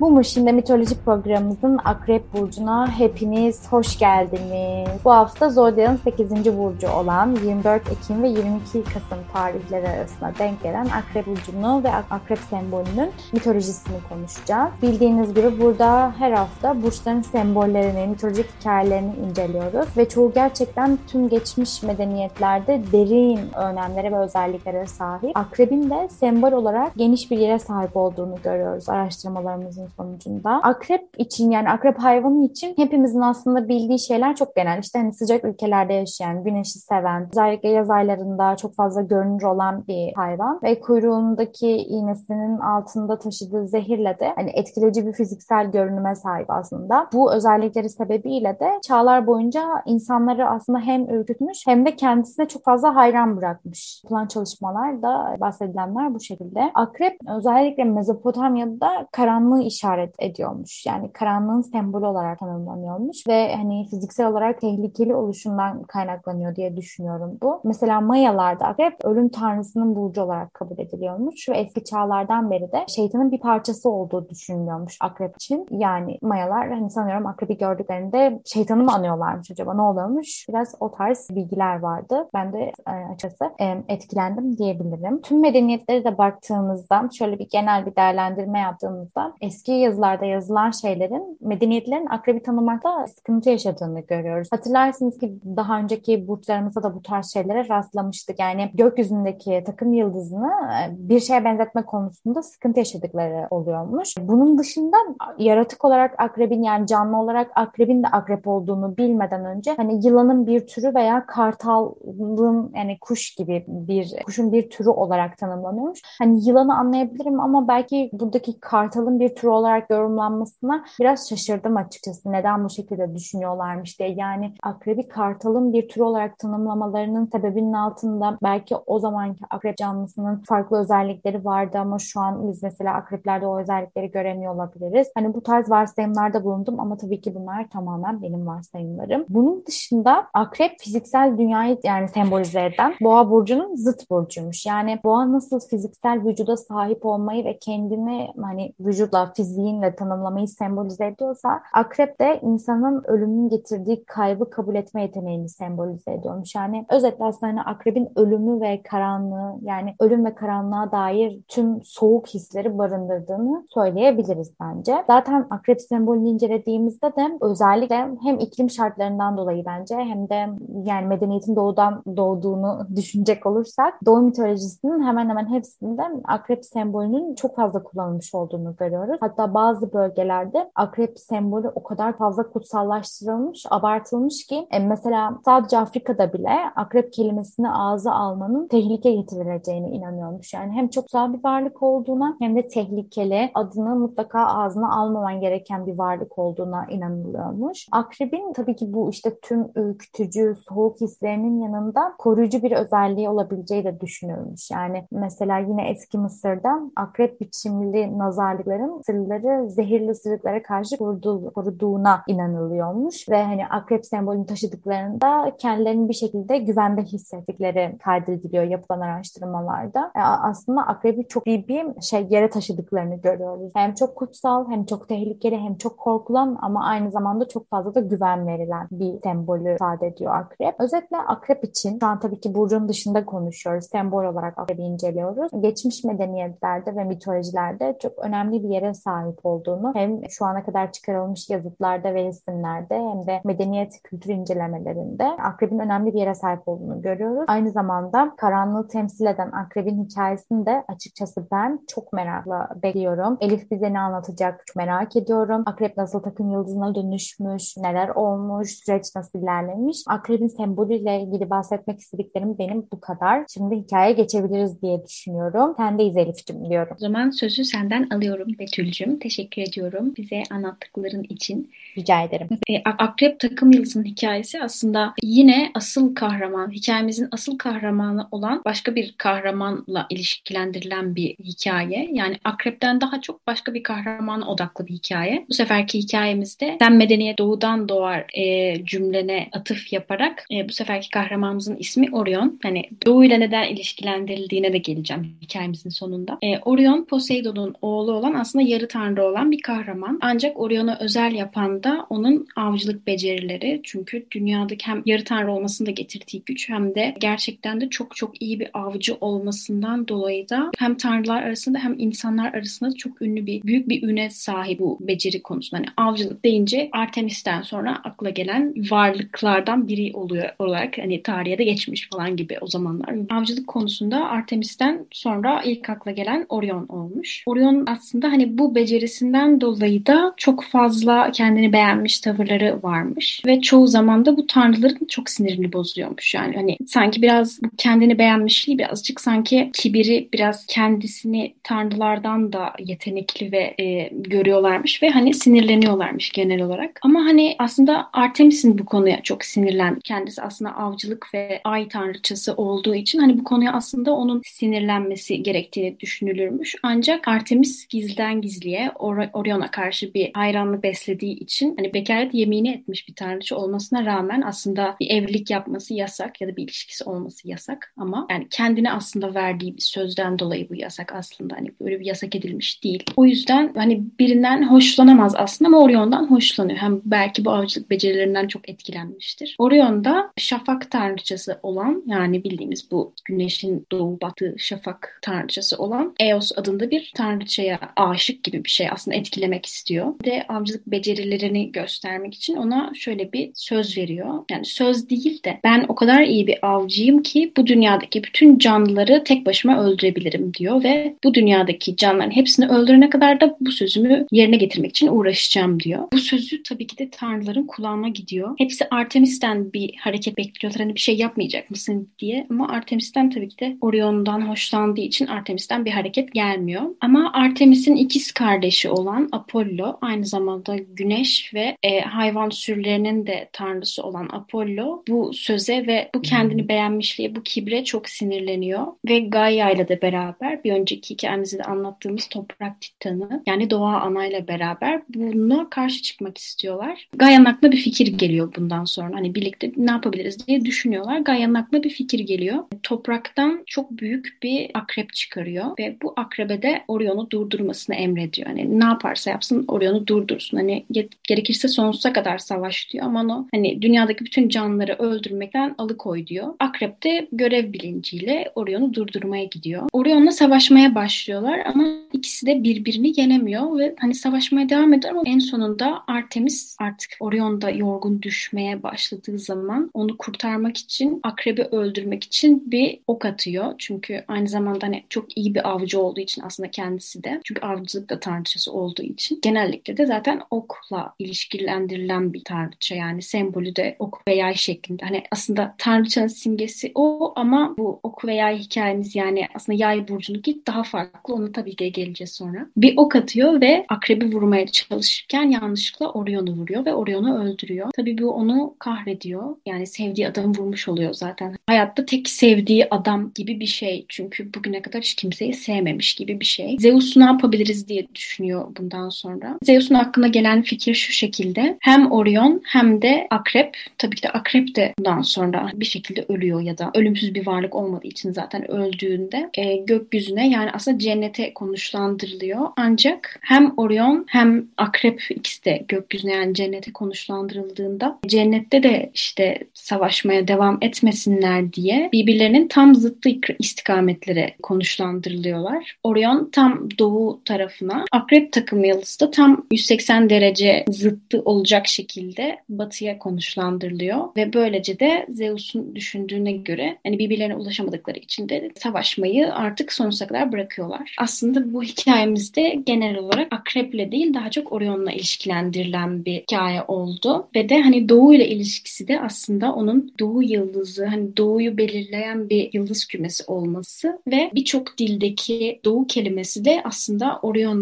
Bu Muşin'de mitoloji programımızın Akrep Burcu'na hepiniz hoş geldiniz. Bu hafta Zodya'nın 8. burcu olan 24 Ekim ve 22 Kasım tarihleri arasında denk gelen Akrep Burcu'nu ve Akrep sembolünün mitolojisini konuşacağız. Bildiğiniz gibi burada her hafta burçların sembollerini, mitolojik hikayelerini inceliyoruz ve çoğu gerçekten tüm geçmiş medeniyetlerde derin önemlere ve özelliklere sahip. Akrebin de sembol olarak geniş bir yere sahip olduğunu görüyoruz araştırmalarımızın sonucunda. Akrep için yani akrep hayvanı için hepimizin aslında bildiği şeyler çok genel. İşte hani sıcak ülkelerde yaşayan, güneşi seven, özellikle yaz aylarında çok fazla görünür olan bir hayvan ve kuyruğundaki iğnesinin altında taşıdığı zehirle de hani etkileyici bir fiziksel görünüme sahip aslında. Bu özellikleri sebebiyle de çağlar boyunca insanları aslında hem ürkütmüş hem de kendisine çok fazla hayran bırakmış. Yapılan çalışmalar da bahsedilenler bu şekilde. Akrep özellikle Mezopotamya'da karanlığı işaret ediyormuş. Yani karanlığın sembolü olarak tanımlanıyormuş ve hani fiziksel olarak tehlikeli oluşundan kaynaklanıyor diye düşünüyorum bu. Mesela Mayalarda akrep ölüm tanrısının burcu olarak kabul ediliyormuş ve eski çağlardan beri de şeytanın bir parçası olduğu düşünülüyormuş akrep için. Yani Mayalar hani sanıyorum akrebi gördüklerinde şeytanı mı anıyorlarmış acaba ne oluyormuş? Biraz o tarz bilgiler vardı. Ben de e, açıkçası e, etkilendim diyebilirim. Tüm medeniyetlere de baktığımızda şöyle bir genel bir değerlendirme yaptığımızda eski yazılarda yazılan şeylerin medeniyetlerin akrebi tanımakta sıkıntı yaşadığını görüyoruz. Hatırlarsınız ki daha önceki burçlarımızda da bu tarz şeylere rastlamıştık. Yani gökyüzündeki takım yıldızını e, bir şeye benzetme konusunda sıkıntı yaşadıkları oluyormuş. Bunun dışında yaratık olarak akrebin yani canlı olarak akrebin de akrep olduğunu bilmeden önce hani yılanın bir türü veya kartalın yani kuş gibi bir kuşun bir türü olarak tanımlanıyormuş. Hani yılanı anlayabilirim ama belki buradaki kartalın bir türü olarak yorumlanmasına biraz şaşırdım açıkçası. Neden bu şekilde düşünüyorlarmış diye. Yani akrebi kartalın bir türü olarak tanımlamalarının sebebinin altında belki o zamanki akrep canlısının farklı özellikleri vardı ama şu an biz mesela akreplerde o özellikleri göremiyor olabiliriz. Hani bu tarz varsayımlarda bulundum ama tabii ki bunlar tamamen benim varsayımlarım. Bunun dışında akrep fiziksel dünyayı yani sembolize eden boğa burcunun zıt burcuymuş. Yani boğa nasıl fiziksel vücuda sahip olmayı ve kendini hani vücutla, fiziğinle tanımlamayı sembolize ediyorsa akrep de insanın ölümün getirdiği kaybı kabul etme yeteneğini sembolize ediyormuş. Yani özetle aslında hani akrebin ölümü ve karanlığı yani ölüm ve karanlığa dair tüm soğuk hisleri barındırdığını söyleyebiliriz bence. Zaten akrep sembolünü incelediğimizde de özellikle hem iklim şartlarından dolayı bence hem de yani medeniyetin doğudan doğduğunu düşünecek olursak Doğu mitolojisinin hemen hemen hepsinde akrep sembolünün çok fazla kullanılmış olduğunu görüyoruz. Hatta bazı bölgelerde akrep sembolü o kadar fazla kutsallaştırılmış, abartılmış ki e, mesela sadece Afrika'da bile akrep kelimesini ağza almanın tehlike getirileceğine inanıyormuş. Yani hem çok güzel bir varlık olduğuna hem de tehlikeli adını mutlaka ağzına almaman gereken bir varlık olduğuna inanılıyormuş. Akrebin tabii ki bu işte tüm ürkütücü, soğuk hislerinin yanında koruyucu bir özelliği olabileceği de düşünülmüş. Yani mesela yine eski Mısır'da akrep biçimli nazarlıkların sırları zehirli ısırıklara karşı koruduğu, koruduğuna inanılıyormuş ve hani akrep sembolünü taşıdıklarında kendilerini bir şekilde güvende hissettikleri kaydediliyor yapılan araştırmalarda. Yani aslında akrebi çok iyi bir şey yere taşıdıklarını görüyoruz. Hem çok kutsal hem çok tehlikeli hem çok korkulan ama aynı zamanda çok fazla da güven verilen bir sembolü ifade ediyor akrep. Özetle akrep için şu an tabii ki burcun dışında konuşuyoruz. Sembol olarak akrebi inceliyoruz. Geçmiş medeniyetlerde ve mitolojilerde çok önemli bir yere sahip olduğunu hem şu ana kadar çıkarılmış yazıtlarda ve resimlerde hem de medeniyet kültür incelemelerinde akrebin önemli bir yere sahip olduğunu görüyoruz. Aynı zamanda karanlığı temsil eden akrebin hikayesini de açıkçası ben çok merakla bekliyorum. Elif bize ne anlatacak çok merak ediyorum. Akrep nasıl takım yıldızına dönüşmüş, neler olmuş, süreç nasıl ilerlemiş. Akrebin sembolüyle ilgili bahsetmek istediklerim benim bu kadar. Şimdi hikayeye geçebiliriz diye düşünüyorum. Sen de Elif'cim diyorum. O zaman sözü senden alıyorum Betül'cüm. Teşekkür ediyorum bize anlattıkların için. Rica ederim. E, Akrep takım yıldızının hikayesi aslında yine asıl kahraman, hikayemizin asıl kahramanı olan başka bir kahramanla ilişkilendirilen bir hikaye. Yani Akrep'ten daha çok başka bir kahramana odaklı bir hikaye. Bu seferki hikayemizde sen medeniyet doğudan doğar e, cümlene atıf yaparak e, bu seferki kahramanımızın ismi Orion. Hani doğuyla neden ilişkilendirildiğine de geleceğim hikayemizin sonunda. E, Orion Poseidon'un oğlu olan aslında yarı tanrı olan bir kahraman. Ancak Orion'u özel yapan da onun avcılık becerileri. Çünkü dünyadaki hem yarı tanrı olmasını da getirdiği güç hem de gerçekten de çok çok iyi bir avcı olmasından dolayı da hem tanrılar arasında hem insanlar arasında çok ünlü bir büyük bir üne sahip bu beceri konusunda. Hani avcılık deyince Artemis'ten sonra akla gelen varlıklardan biri oluyor olarak hani tarihe de geçmiş falan gibi o zamanlar. Avcılık konusunda Artemis'ten sonra ilk akla gelen Orion olmuş. Orion aslında hani bu becerisinden dolayı da çok fazla kendini beğenmiş tavırları varmış ve çoğu zaman da bu tanrıların çok sinirini bozuyormuş. Yani hani sanki biraz bu kendini beğenmişliği birazcık sanki kibiri biraz kendisini tanrılardan da yetenekli ve e, görüyorlarmış ve hani sinirleniyorlarmış genel olarak. Ama hani aslında Artemis'in bu konuya çok sinirlendi. Kendisi aslında avcılık ve ay tanrıçası olduğu için hani bu konuya aslında onun sinirlenmesi gerektiğini düşünülürmüş. Ancak Artemis gizliden gizliye Or- Orion'a karşı bir hayranlık beslediği için hani bekaret yemini etmiş bir tanrıçı olmasına rağmen aslında bir evlilik yapması yasak ya da bir ilişkisi olması yasak ama yani kendine aslında verdiği bir sözden dolayı bu yasak aslında hani böyle bir yasak edilmiş değil. O yüzden hani birinden hoşlanamaz aslında ama Orion'dan hoşlanıyor. Hem belki bu avcılık becerilerinden çok etkilenmiştir. Orion da şafak tanrıçası olan yani bildiğimiz bu güneşin doğu batı şafak tanrıçası olan Eos adında bir tanrıçaya aşık gibi bir şey aslında etkilemek istiyor. De avcılık becerilerini göstermek için ona şöyle bir söz veriyor. Yani söz değil de ben o kadar iyi bir avcıyım ki bu dünyadaki bütün canlıları tek başıma öldürebilirim diyor ve bu dünyadaki canlıların hepsini öldürene kadar da bu sözümü yerine getirmek için uğraşacağım diyor. Bu sözü tabii ki de tanrıların kulağına gidiyor. Hepsi Artemis'ten bir hareket bekliyorlar. Hani bir şey yapmayacak mısın diye. Ama Artemis'ten tabii ki de Orion'dan hoşlandığı için Artemis'ten bir hareket gelmiyor. Ama Artemis'in ikiz kardeşi olan Apollo aynı zamanda güneş ve e, hayvan sürülerinin de tanrısı olan Apollo bu söze ve bu kendini beğenmişliğe, bu kibre çok sinirleniyor. Ve Gaia ile de beraber bir önceki hikayemizde de anlattığımız toprak titanı yani doğa anayla beraber buna karşı çıkmak istiyorlar. Gaia'nın aklına bir fikir geliyor bundan sonra. Hani birlikte ne yapabiliriz diye düşünüyorlar. Gaia'nın aklına bir fikir geliyor. Topraktan çok büyük bir akrep çıkarıyor ve bu akrebe de Orion'u durdurmasını emrediyor. Hani ne yaparsa yapsın Orion'u durdursun. Hani gerekirse sonsuza kadar savaş diyor ama o hani dünyadaki bütün canlıları öldürmekten alıkoy diyor. Akrep de görev bilinciyle Orion'u durdurmaya gidiyor. Orion'la savaşmaya başlıyorlar ama ikisi de birbirini yenemiyor ve hani savaşmaya devam ediyor ama en sonunda Artemis artık Orion'da yorgun düşmeye başladığı zaman onu kurtarmak için akrebi öldürmek için bir ok atıyor. Çünkü aynı zamanda hani çok iyi bir avcı olduğu için aslında kendisi de. Çünkü avcılık da tanrıçası olduğu için. Genellikle de zaten okla ilişkilendirilen bir tanrıça. Yani sembolü de ok ve yay şeklinde. Hani aslında tanrıçanın simgesi o ama bu ok ve yay hikayemiz yani aslında yay burcundaki daha farklı. Onu tabii ki geleceğiz sonra. Bir ok atıyor ve akrebi vurmaya çalışırken yanlışlıkla Orion'u vuruyor ve Orion'u öldürüyor. Tabii bu onu kahrediyor. Yani sevdiği adamı vurmuş oluyor zaten. Hayatta tek sevdiği adam gibi bir şey. Çünkü bugüne kadar hiç kimseyi sevmemiş gibi bir şey. Zeus'u ne yapabiliriz diye düşünüyor bundan sonra. Zeus'un aklına gelen fikir şu şekilde. Hem Orion hem de Akrep. Tabii ki de Akrep de bundan sonra bir şekilde ölüyor ya da ölümsüz bir varlık olmadığı için zaten öldüğünde e, gökyüzüne yani aslında cennete konuşlandırılıyor. Ancak hem Orion hem Akrep ikisi de gökyüzüne yani cennete konuşlandırıldığında cennette de işte savaşmaya devam etmesinler diye birbirlerinin tam zıttı istikametlere konuşlandırılıyorlar. Orion tam doğu tarafına, Akrep takım yıldızı da tam 180 derece zıttı olacak şekilde batıya konuşlandırılıyor. Ve böylece de Zeus'un düşündüğüne göre hani birbirlerine ulaşamadıkları için de savaşmayı artık sonsuza kadar bırakıyorlar. Aslında bu hikayemizde genel olarak Akrep'le değil daha çok Orion'la ilişkilendirilen bir hikaye oldu. Ve de hani doğu ile ilişkisi de aslında onun doğu yıldızı hani doğuyu belirleyen bir yıldız kümesi olması ve birçok dildeki doğu kelimesi de aslında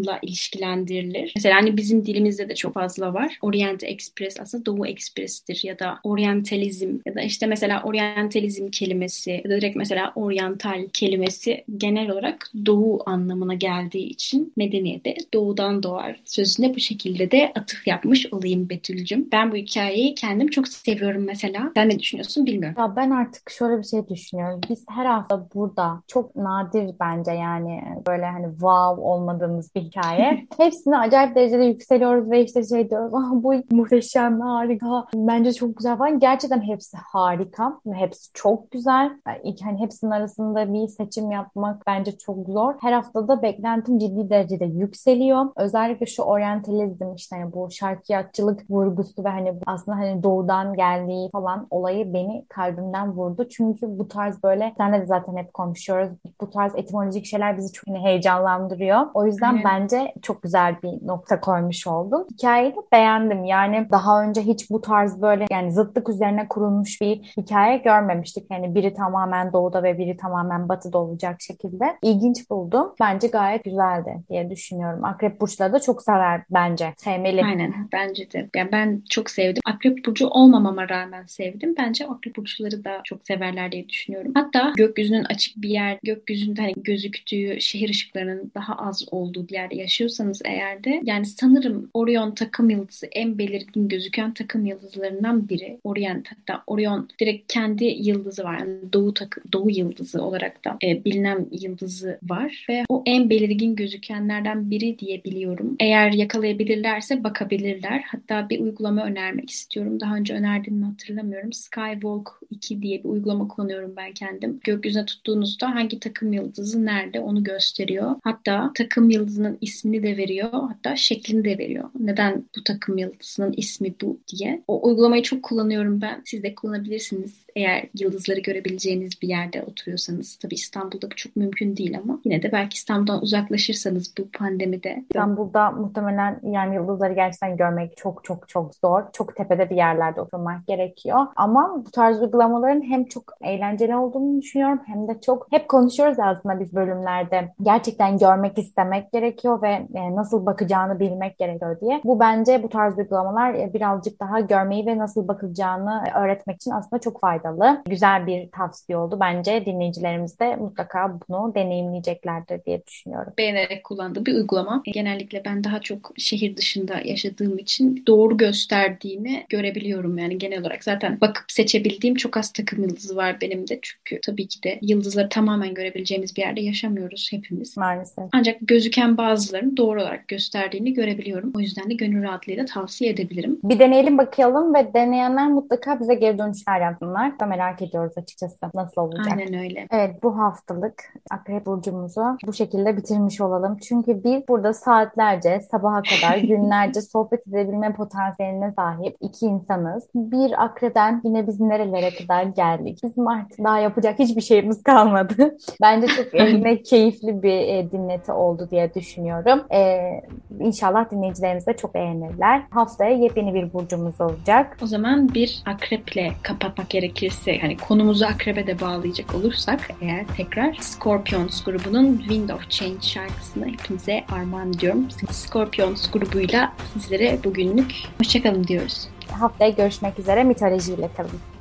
Orion'la ilişkilendirilir. Mesela hani bizim dilimizde de çok fazla var. Orient Express aslında Doğu Ekspres'tir ya da Orientalizm ya da işte mesela Orientalizm kelimesi ya da direkt mesela Oriental kelimesi genel olarak Doğu anlamına geldiği için medeniyete doğudan doğar sözüne bu şekilde de atıf yapmış olayım Betül'cüm. Ben bu hikayeyi kendim çok seviyorum mesela. Sen ne düşünüyorsun bilmiyorum. Ya ben artık şöyle bir şey düşünüyorum. Biz her hafta burada çok nadir bence yani böyle hani wow olmadığımız bir hikaye. Hepsine acayip derecede yükseliyoruz ve işte şey diyoruz ah, bu muhteşem, harika, bence çok güzel falan. Gerçekten hepsi harika hepsi çok güzel. Yani hani hepsinin arasında bir seçim yapmak bence çok zor. Her haftada beklentim ciddi derecede yükseliyor. Özellikle şu oryantalizm işte hani bu şarkiyatçılık vurgusu ve hani aslında hani doğudan geldiği falan olayı beni kalbimden vurdu. Çünkü bu tarz böyle senle de zaten hep konuşuyoruz. Bu tarz etimolojik şeyler bizi çok heyecanlandırıyor. O yüzden evet. bence çok güzel bir nokta koymuş oldun. Hikayeyi de beğendim. Yani daha önce hiç bu tarz böyle yani zıtlık üzerine kurulmuş bir hikaye görmemiştik. Yani biri tamamen doğuda ve biri tamamen batıda olacak şekilde. İlginç buldum. Bence gayet güzeldi diye düşünüyorum. Akrep burçları da çok sever bence. Sevmeli. Aynen bence de. Yani ben çok sevdim. Akrep burcu olmamama rağmen sevdim. Bence akrep burçları da çok severler diye düşünüyorum. Hatta gökyüzünün açık bir yer, gökyüzünde hani gözüktüğü şehir ışıklarının daha az olduğu bir yerde yaşıyorsanız eğer de yani sanırım Orion takım yıldızı en belirgin gözüken takım yıldızlarından biri. Orient hatta Orion direkt kendi yıldızı var. Yani doğu takı, doğu yıldızı olarak da e, bilinen yıldızı var ve o en belirgin gözükenlerden biri diye biliyorum. Eğer yakalayabilirlerse bakabilirler. Hatta bir uygulama önermek istiyorum. Daha önce önerdiğimi hatırlamıyorum. Skywalk 2 diye bir uygulama kullanıyorum ben kendim. Gökyüzüne tuttuğunuzda hangi takım yıldızı nerede onu gösteriyor. Hatta takım yıldızının ismini de veriyor. Hatta şeklini de veriyor. Neden bu takım yıldızının ismi bu diye. O uygulamayı çok kullanıyorum ben. Siz de kullanabilirsiniz eğer yıldızları görebileceğiniz bir yerde oturuyorsanız. Tabii İstanbul'da bu çok mümkün değil ama yine de belki İstanbul'dan uzaklaşırsanız bu pandemide. İstanbul'da muhtemelen yani yıldızları gerçekten görmek çok çok çok zor. Çok tepede bir yerlerde oturmak gerekiyor. Ama bu tarz uygulamaların hem çok eğlenceli olduğunu düşünüyorum hem de çok hep konuşuyoruz aslında biz bölümlerde. Gerçekten görmek istemek gerekiyor ve e, nasıl bakacağını bilmek gerekiyor diye. Bu bence bu tarz uygulamalar e, birazcık daha görmeyi ve nasıl bakılacağını öğretmek için aslında çok faydalı. Güzel bir tavsiye oldu. Bence dinleyicilerimiz de mutlaka bunu deneyimleyeceklerdir diye düşünüyorum. Beğenerek kullandığım bir uygulama. Genellikle ben daha çok şehir dışında yaşadığım için doğru gösterdiğini görebiliyorum yani genel olarak. Zaten bakıp seçebildiğim çok az takım yıldızı var benim de. Çünkü tabii ki de yıldızları tamamen görebileceğimiz bir yerde yaşamıyoruz hepimiz. Maalesef. Ancak gözüken bazılarını doğru olarak gösterdiğini görebiliyorum. O yüzden de gönül rahatlığıyla tavsiye edebilirim. Bir deneyelim bakalım ve deneyenler mutlaka bize geri dönüşler yapsınlar da merak ediyoruz açıkçası nasıl olacak. Aynen öyle. Evet bu haftalık Akrep Burcumuzu bu şekilde bitirmiş olalım. Çünkü biz burada saatlerce sabaha kadar günlerce sohbet edebilme potansiyeline sahip iki insanız. Bir akreden yine biz nerelere kadar geldik. Bizim artık daha yapacak hiçbir şeyimiz kalmadı. Bence çok eline keyifli bir e, dinleti oldu diye düşünüyorum. Ee, inşallah dinleyicilerimiz de çok beğenirler. Haftaya yepyeni bir burcumuz olacak. O zaman bir akreple kapatmak gerekir gerekirse hani konumuzu akrebe de bağlayacak olursak eğer tekrar Scorpions grubunun Wind of Change şarkısını hepinize armağan ediyorum. Scorpions grubuyla sizlere bugünlük hoşçakalın diyoruz. Haftaya görüşmek üzere mitolojiyle kalın.